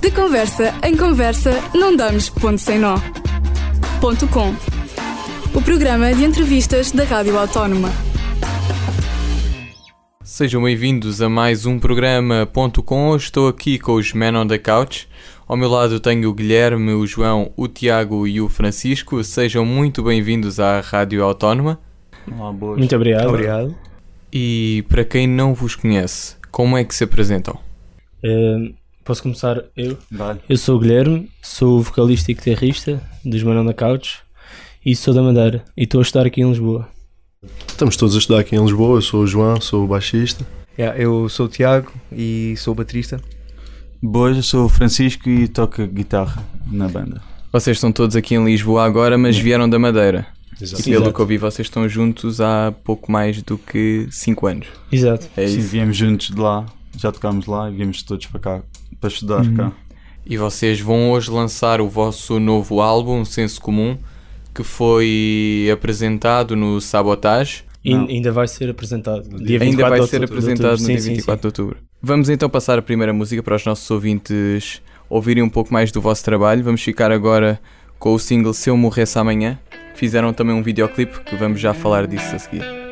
De conversa em conversa, não damos ponto sem nó. Ponto com. O programa de entrevistas da Rádio Autónoma. Sejam bem-vindos a mais um programa Ponto com. Estou aqui com os Men on the Couch. Ao meu lado tenho o Guilherme, o João, o Tiago e o Francisco. Sejam muito bem-vindos à Rádio Autónoma. Olá, boas. Muito obrigado. Obrigado. E para quem não vos conhece, como é que se apresentam? Eh, posso começar eu? Vale. Eu sou o Guilherme, sou vocalista e guitarrista dos Manão da Couch e sou da Madeira e estou a estudar aqui em Lisboa. Estamos todos a estudar aqui em Lisboa. Eu sou o João, sou o baixista. Yeah, eu sou o Tiago e sou baterista. Boas, eu sou o Francisco e toco guitarra na banda. Vocês estão todos aqui em Lisboa agora, mas vieram da Madeira. Exato. E pelo Exato. que eu vi, vocês estão juntos há pouco mais do que 5 anos. Exato. É Sim, viemos juntos de lá, já tocámos lá e viemos todos para cá para estudar cá. E vocês vão hoje lançar o vosso novo álbum, Senso Comum, que foi apresentado no Sabotage. Não. ainda vai ser apresentado. Dia 24 Ainda vai ser apresentado no dia sim, 24 de outubro. Vamos então passar a primeira música para os nossos ouvintes ouvirem um pouco mais do vosso trabalho. Vamos ficar agora com o single Se Eu Morresse Amanhã. Fizeram também um videoclipe que vamos já falar disso a seguir.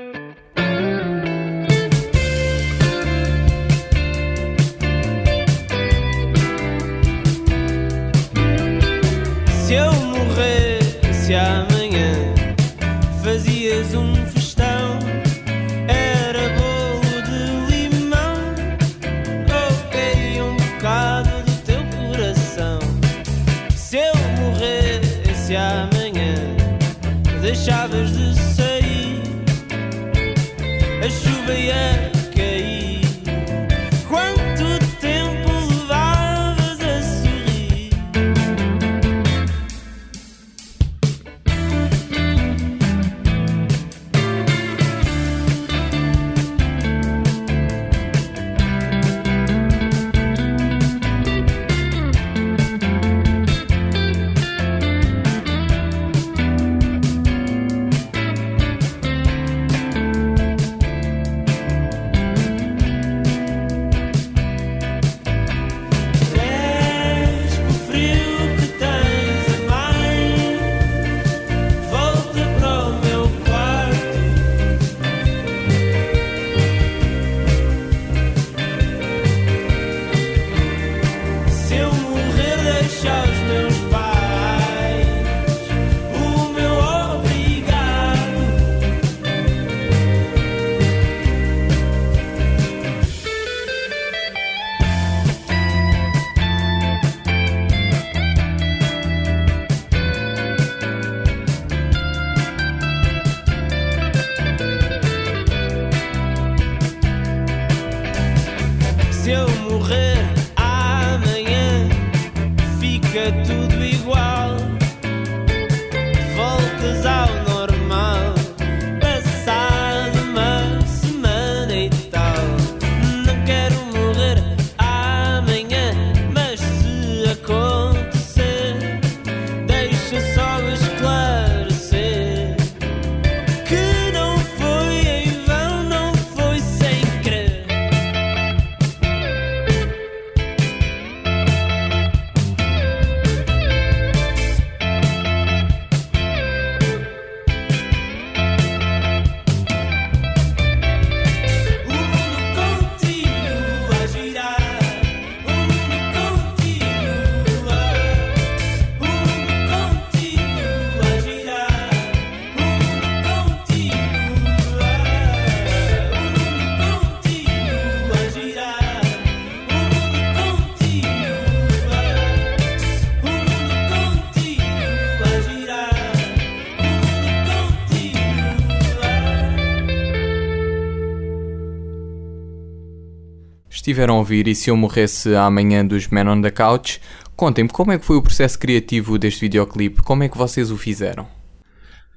Estiveram a ouvir E Se Eu Morresse Amanhã dos Men on the Couch. Contem-me como é que foi o processo criativo deste videoclipe, como é que vocês o fizeram?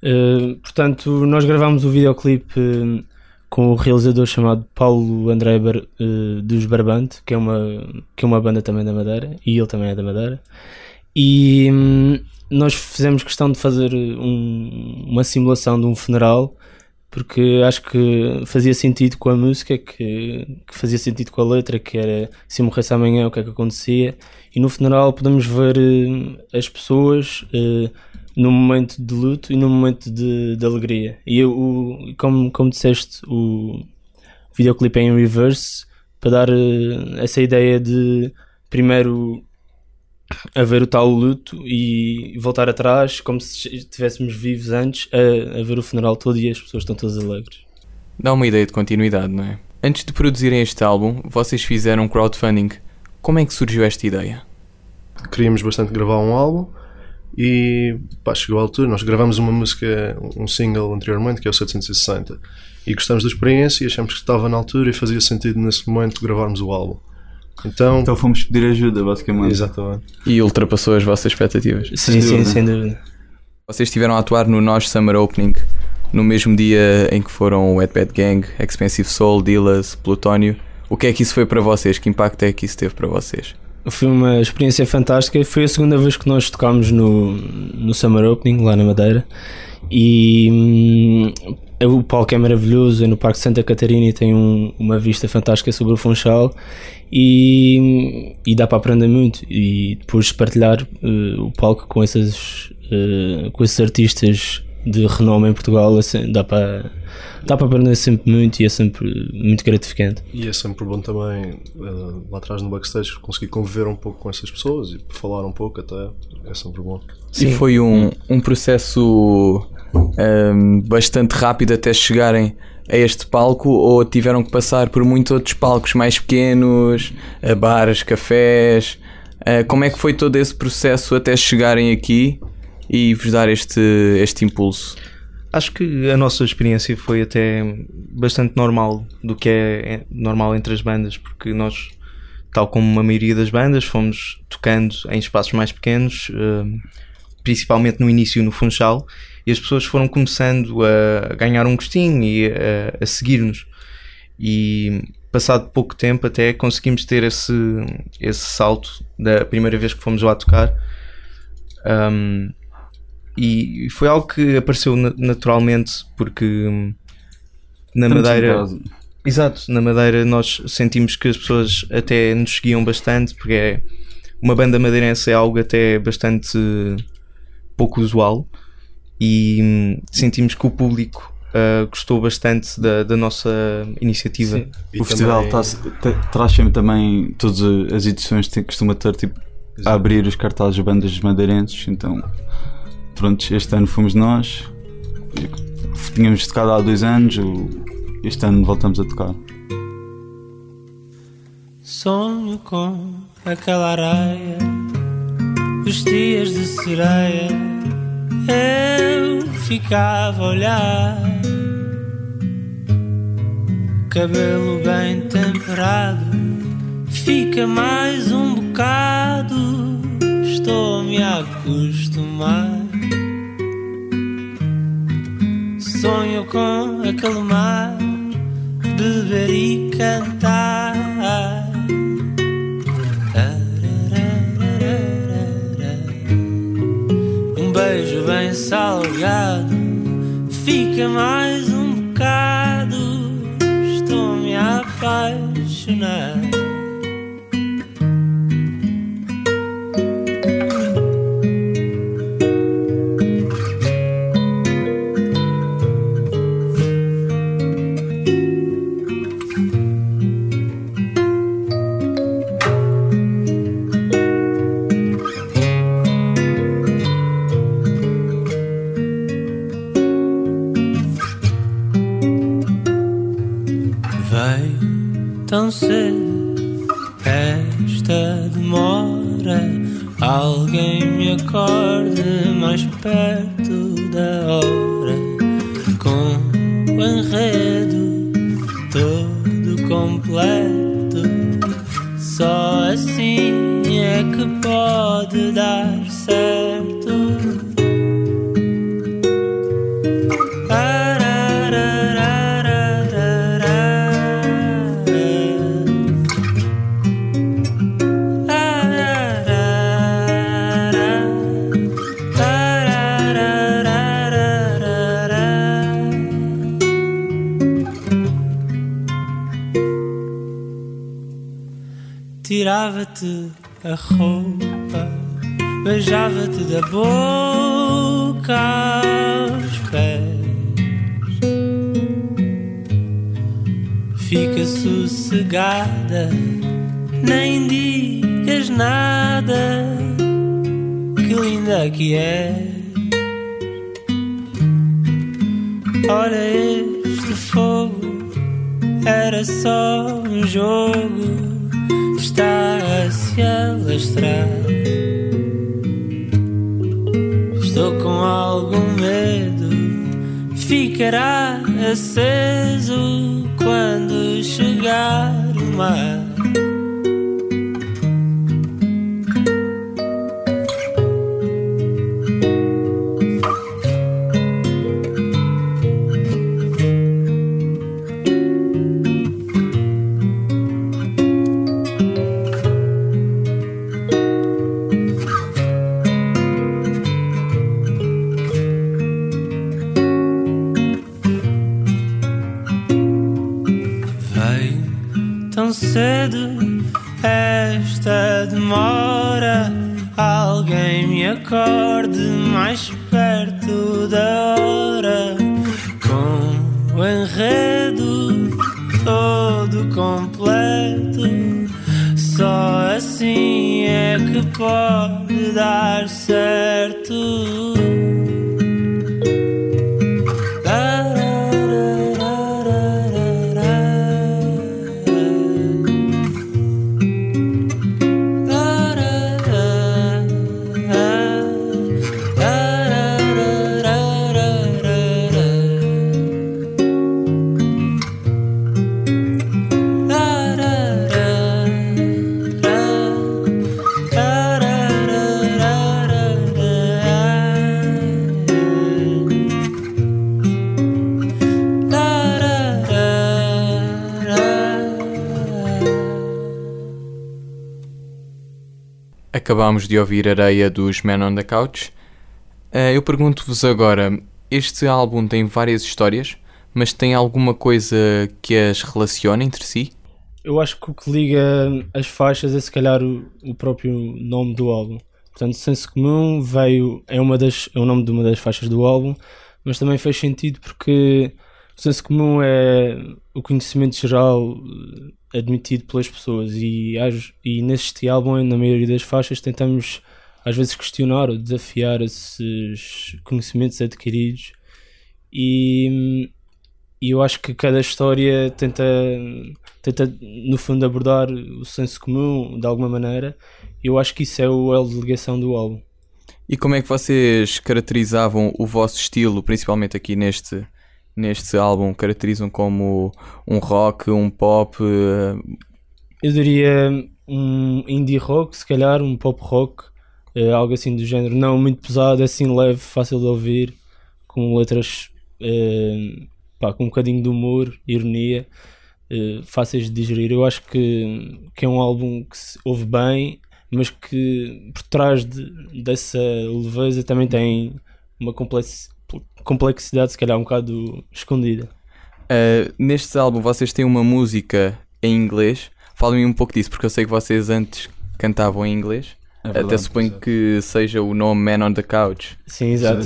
Eh, portanto, nós gravámos o videoclipe eh, com o realizador chamado Paulo André Bar, eh, dos Barbante, que é, uma, que é uma banda também da Madeira, e ele também é da Madeira. E hum, nós fizemos questão de fazer um- uma simulação de um funeral porque acho que fazia sentido com a música, que, que fazia sentido com a letra, que era se morresse amanhã o que é que acontecia, e no funeral podemos ver eh, as pessoas eh, no momento de luto e no momento de, de alegria. E eu, o- como, como disseste, o videoclipe é em reverse para dar eh, essa ideia de primeiro haver o tal luto e voltar atrás como se estivéssemos vivos antes a, a ver o funeral todo e as pessoas estão todas alegres. Dá uma ideia de continuidade, não é? Antes de produzirem este álbum, vocês fizeram crowdfunding. Como é que surgiu esta ideia? Queríamos bastante gravar um álbum e pá, chegou a altura. Nós gravamos uma música, um single anteriormente que é o 760 e gostamos da experiência e achamos que estava na altura e fazia sentido nesse momento gravarmos o álbum. Então, Então fomos pedir ajuda, basicamente. exatamente. E ultrapassou as vossas expectativas. Sim, sim, dúvida. sem dúvida. Vocês estiveram a atuar no Nós Summer Opening no mesmo dia em que foram o Wet Bad Gang, Expensive Soul, Dillas, Plutónio. O que é que isso foi para vocês? Que impacto é que isso teve para vocês? Foi uma experiência fantástica. Foi a segunda vez que nós tocámos no, no Summer Opening, lá na Madeira. E hum, o palco é maravilhoso. É no Parque Santa Catarina e tem um- uma vista fantástica sobre o Funchal. E, e dá para aprender muito. E depois partilhar eh, o palco com, essas, eh, com esses artistas de renome em Portugal assim, dá para, dá para aprender sempre muito e é sempre muito gratificante. E é sempre bom também, eh, lá atrás no backstage, conseguir conviver um pouco com essas pessoas e falar um pouco até. É sempre bom. E foi um, um processo hum, bastante rápido até chegarem a este palco ou tiveram que passar por muitos outros palcos mais pequenos, a bares, cafés? Ah, como é que foi todo esse processo até chegarem aqui e vos dar este, este impulso? Acho que a nossa experiência foi até bastante normal do que é é normal entre as bandas, porque nós, tal como a maioria das bandas, fomos tocando em espaços mais pequenos, eh, principalmente no início no Funchal, e as pessoas foram começando a ganhar um gostinho e a, a seguir-nos. E passado pouco tempo até conseguimos ter esse, esse salto da primeira vez que fomos lá tocar. Um, e foi algo que apareceu na- naturalmente porque hum, na Estamos Madeira exato, na Madeira nós sentimos que as pessoas até nos seguiam bastante porque é uma banda madeirense é algo até bastante pouco usual. E hum, sentimos que o público ah, gostou bastante da, da nossa iniciativa. Sim. E o festival também- traz sempre também, todas as edições tem, costuma ter tipo, a abrir os cartazes de bandas madeirenses, então pronto, este ano fomos nós, tínhamos tocado há dois anos, este ano voltamos a tocar. Sonho com aquela areia, os dias de sereia. Eu ficava a olhar, cabelo bem temperado. Fica mais um bocado, estou-me a acostumar. Sonho com aquele mar, beber e cantar. Um beijo bem salgado, fica mais da boca aos pés. Fica sossegada, nem digas nada, que linda que é. Olha este fogo, era só um jogo está a se alastrar. Com algum medo, ficará aceso quando chegar o mar. Pode dar certo. Acabámos de ouvir Areia dos Men on the Couch. Eh, eu pergunto-vos agora: este álbum tem várias histórias, mas tem alguma coisa que as relaciona entre si? Eu acho que o que liga as faixas é se calhar o, o próprio nome do álbum. Portanto, Senso Comum veio, é, uma das, é o nome de uma das faixas do álbum, mas também fez sentido porque o senso comum é o conhecimento geral admitido pelas pessoas. E, e neste álbum, na maioria das faixas, tentamos às vezes questionar ou desafiar esses conhecimentos adquiridos. E, e eu acho que cada história tenta, tenta no fundo abordar o senso comum de alguma maneira. Eu acho que isso é o elo de ligação do álbum. E como é que vocês caracterizavam o vosso estilo, principalmente aqui neste, neste álbum? Caracterizam como um rock, um pop? eh, Eu diria um indie rock, se calhar, um pop rock, eh, algo assim do género, não muito pesado, assim leve, fácil de ouvir, com letras eh, pá, com um bocadinho de humor, ironia, fáceis de digerir. Eu acho que, que é um álbum que se ouve bem, mas que por trás de- dessa leveza também tem uma complex- complexidade, se calhar, um bocado escondida. eh, neste álbum vocês têm uma música em inglês. Falem um pouco disso, porque eu sei que vocês antes cantavam em inglês. É Até verdade, suponho exato. que seja o nome Man on the Couch Sim, exato.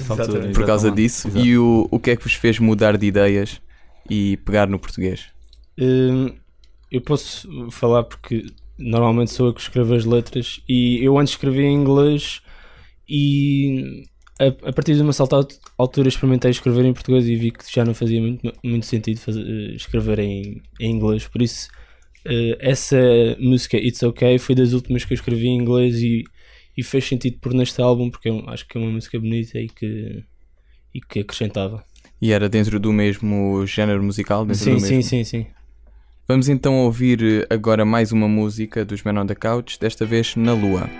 Por causa Exatamente, disso. exato. E o, o que é que vos fez mudar de ideias e pegar no português? Hum, eu posso falar porque normalmente sou eu que escrevo as letras e eu antes escrevia em inglês e a, a partir de uma certa alt- altura experimentei escrever em português e vi que já não fazia muito, muito sentido fazer, eh, escrever em, em inglês, por isso eh, essa música It's Okay foi das últimas que eu escrevi em inglês e, e fez sentido por neste álbum porque eu acho que é uma música bonita e que, e que acrescentava. E era dentro do mesmo género musical? Sim, do sim, mesmo? sim, sim. Vamos então ouvir agora mais uma música dos Men on the Couch, desta vez na Lua.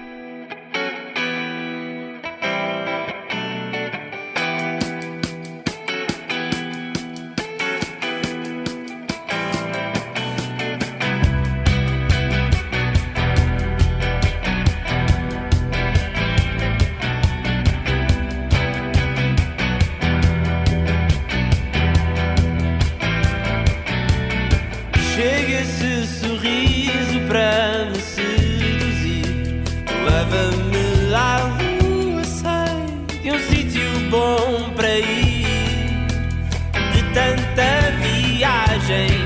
change.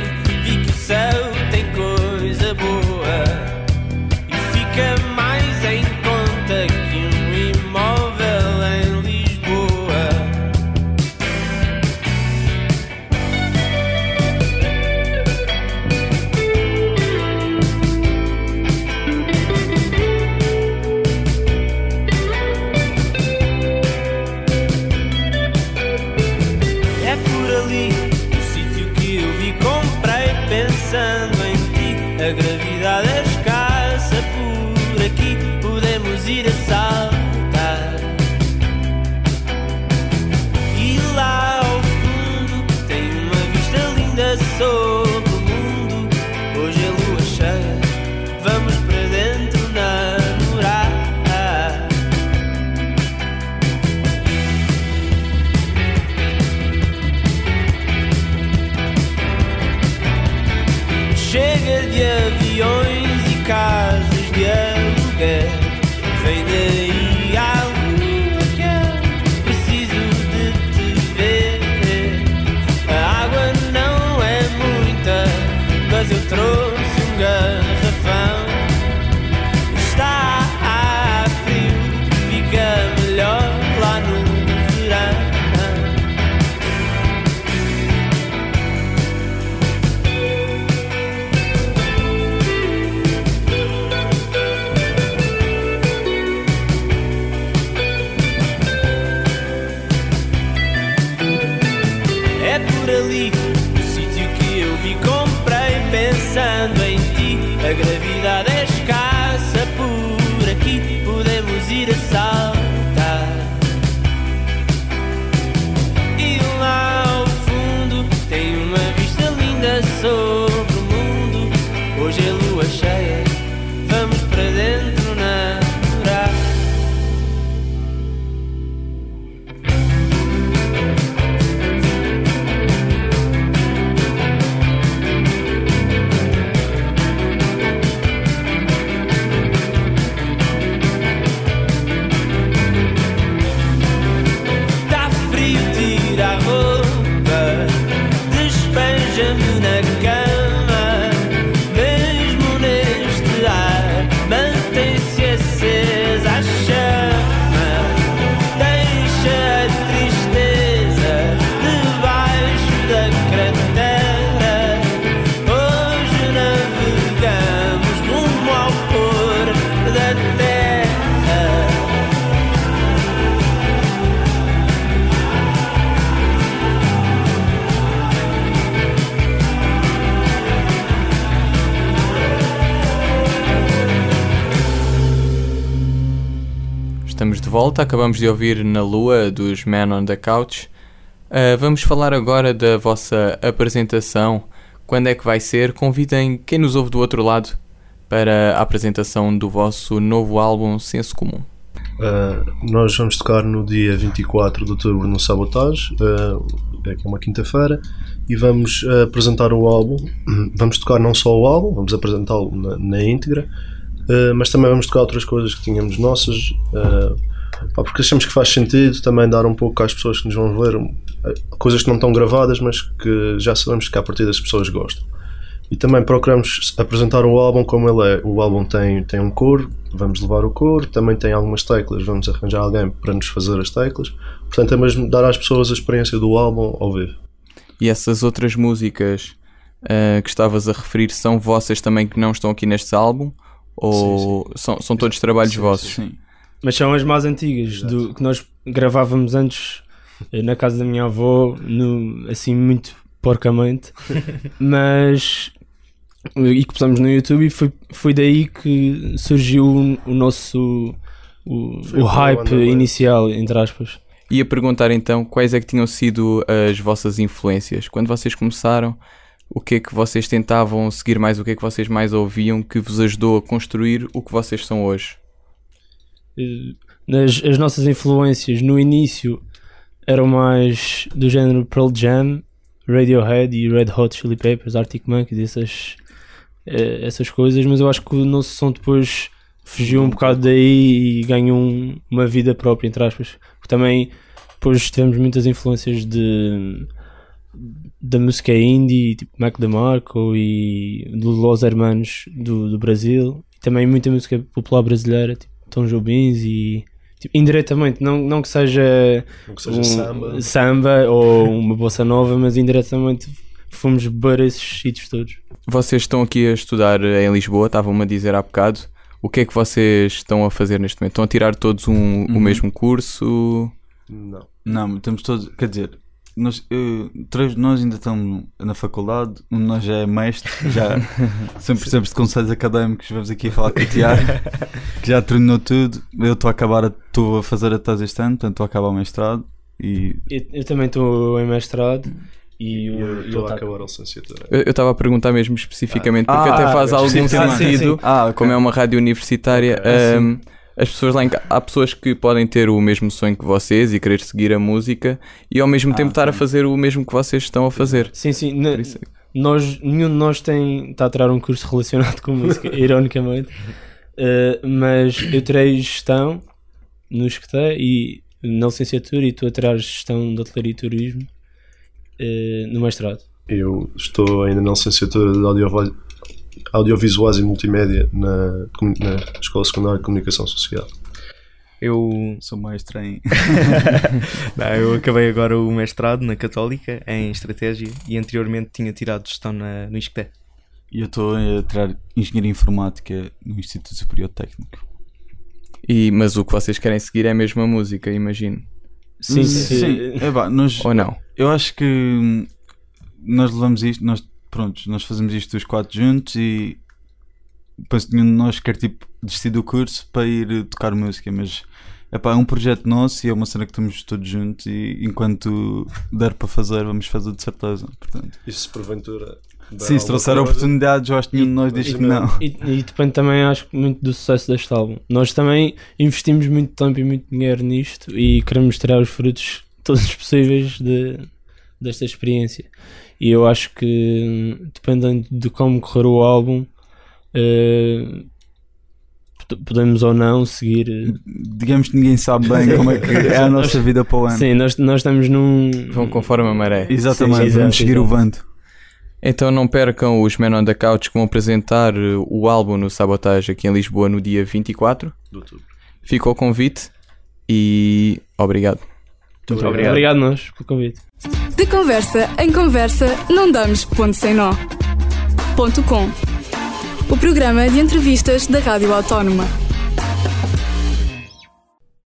Volta, acabamos de ouvir Na Lua dos Man on the Couch. Ah, vamos falar agora da vossa apresentação. Quando é que vai ser? Convidem quem nos ouve do outro lado para a apresentação do vosso novo álbum Senso Comum. Uh, nós vamos tocar no dia 24 de outubro no Sabotage, uh, é uma quinta-feira, e vamos uh, apresentar o álbum. Vamos tocar não só o álbum, vamos apresentá-lo na, na íntegra, uh, mas também vamos tocar outras coisas que tínhamos nossas, uh, pá, porque achamos que faz sentido também dar um pouco às pessoas que nos vão ver uh, coisas que não estão gravadas, mas que já sabemos que a partir das pessoas gostam. E também procuramos apresentar o álbum como ele é. O álbum tem, tem um coro, vamos levar o coro, também tem algumas teclas, vamos arranjar alguém para nos fazer as teclas. Portanto, é mesmo dar às pessoas a experiência do álbum ao vivo. E essas outras músicas ah, que estavas a referir são vossas também que não estão aqui neste álbum? Ou São, são todos trabalhos vossos? Sim. Mas são as mais antigas, do, que nós gravávamos antes eh, na casa da minha avó, no, assim muito porcamente, mas e que pusemos no YouTube e foi, foi daí que surgiu o, o nosso o, o hype inicial, entre aspas. Ia perguntar então quais é que tinham sido as vossas influências. Quando vocês começaram, o que é que vocês tentavam seguir mais, o que é que vocês mais ouviam que vos ajudou a construir o que vocês são hoje? Nas, as nossas influências no início eram mais do género Pearl Jam, Radiohead e Red Hot Chili Peppers, Arctic Monkeys, essas, eh, essas coisas, mas eu acho que o nosso som depois fugiu um bocado daí e ganhou um- uma vida própria, entre aspas. Porque também depois tivemos muitas influências de da música indie, tipo Mac DeMarco e do Los Hermanos do, do Brasil. E também muita música popular brasileira, tipo Tom Jobim e tipo, indiretamente, não, não que seja Não que seja um samba. samba ou uma bossa nova, mas indiretamente fomos beber esses sítios todos. Vocês estão aqui a estudar em Lisboa, estavam-me a dizer há bocado. O que é que vocês estão a fazer neste momento? Estão a tirar todos um, o Uhum. mesmo curso? Não. Não, estamos todos. Quer dizer, nós, eu- três de nós ainda estamos na faculdade, um de nós já é mestre, já sempre precisamos de conselhos académicos. Vamos aqui falar com o Tiago, que já terminou tudo. Eu estou a acabar, a- estou a fazer a tese este ano, portanto estou a acabar o mestrado. E Eu, eu também estou em mestrado e o- eu estou a acabar a licenciatura. Eu estava a perguntar mesmo especificamente, porque Ah, até faz algum especificamente. Ah, sim, sentido, ah, como é uma rádio universitária, Ah, hum, as pessoas lá em ca- há pessoas que podem ter o mesmo sonho que vocês e querer seguir a música e ao mesmo Ah, tempo estar a sim. fazer o mesmo que vocês estão a fazer. Sim, sim. na- é nós, nenhum de nós tem, está a tirar um curso relacionado com música, ironicamente. Uh, mas eu tirei gestão no escutei e na licenciatura e estou a tirar gestão de hotelaria e turismo uh, no mestrado. Eu estou ainda na licenciatura de audiovisual- audiovisuais e multimédia na, na Escola Secundária de Comunicação Social. Eu, sou mestre em. não, eu acabei agora o mestrado na Católica em Estratégia e anteriormente tinha tirado gestão na, no ISCTE. E eu estou a tirar Engenharia Informática no Instituto Superior Técnico. E, mas o que vocês querem seguir é mesmo a música, imagino. Sim, Hum, sim. É, pá, nós, Ou não? Eu acho que hum, nós levamos isto, nós, pronto, nós fazemos isto os quatro juntos e depois nenhum de nós quer tipo desistir do curso para ir tocar música, mas epá, é um projeto nosso e é uma cena que estamos todos juntos e enquanto der para fazer, vamos fazer de certeza. Portanto, Isso se porventura. sim, se trouxer coisa, oportunidades, eu acho que nenhum de nós diz que não. E, e depende também, acho que, muito do sucesso deste álbum. Nós também investimos muito tempo e muito dinheiro nisto e queremos tirar os frutos todos os possíveis de, desta experiência. E eu acho que, dependendo de como correr o álbum, pod- podemos ou não seguir. eh, Digamos que ninguém sabe bem como é que é a nossa vida para o ano. Sim, nós, nós estamos num. Vão conforme a maré. Exatamente, Sim, exato, vamos seguir o vento. Então não percam os Men on the Couch que vão apresentar eh, o álbum no Sabotage aqui em Lisboa no dia 24. de outubro. Fica o convite e obrigado. Muito obrigado. Obrigado nós pelo convite. De conversa em conversa, não damos ponto sem nó. Ponto com. O programa de entrevistas da Rádio Autónoma.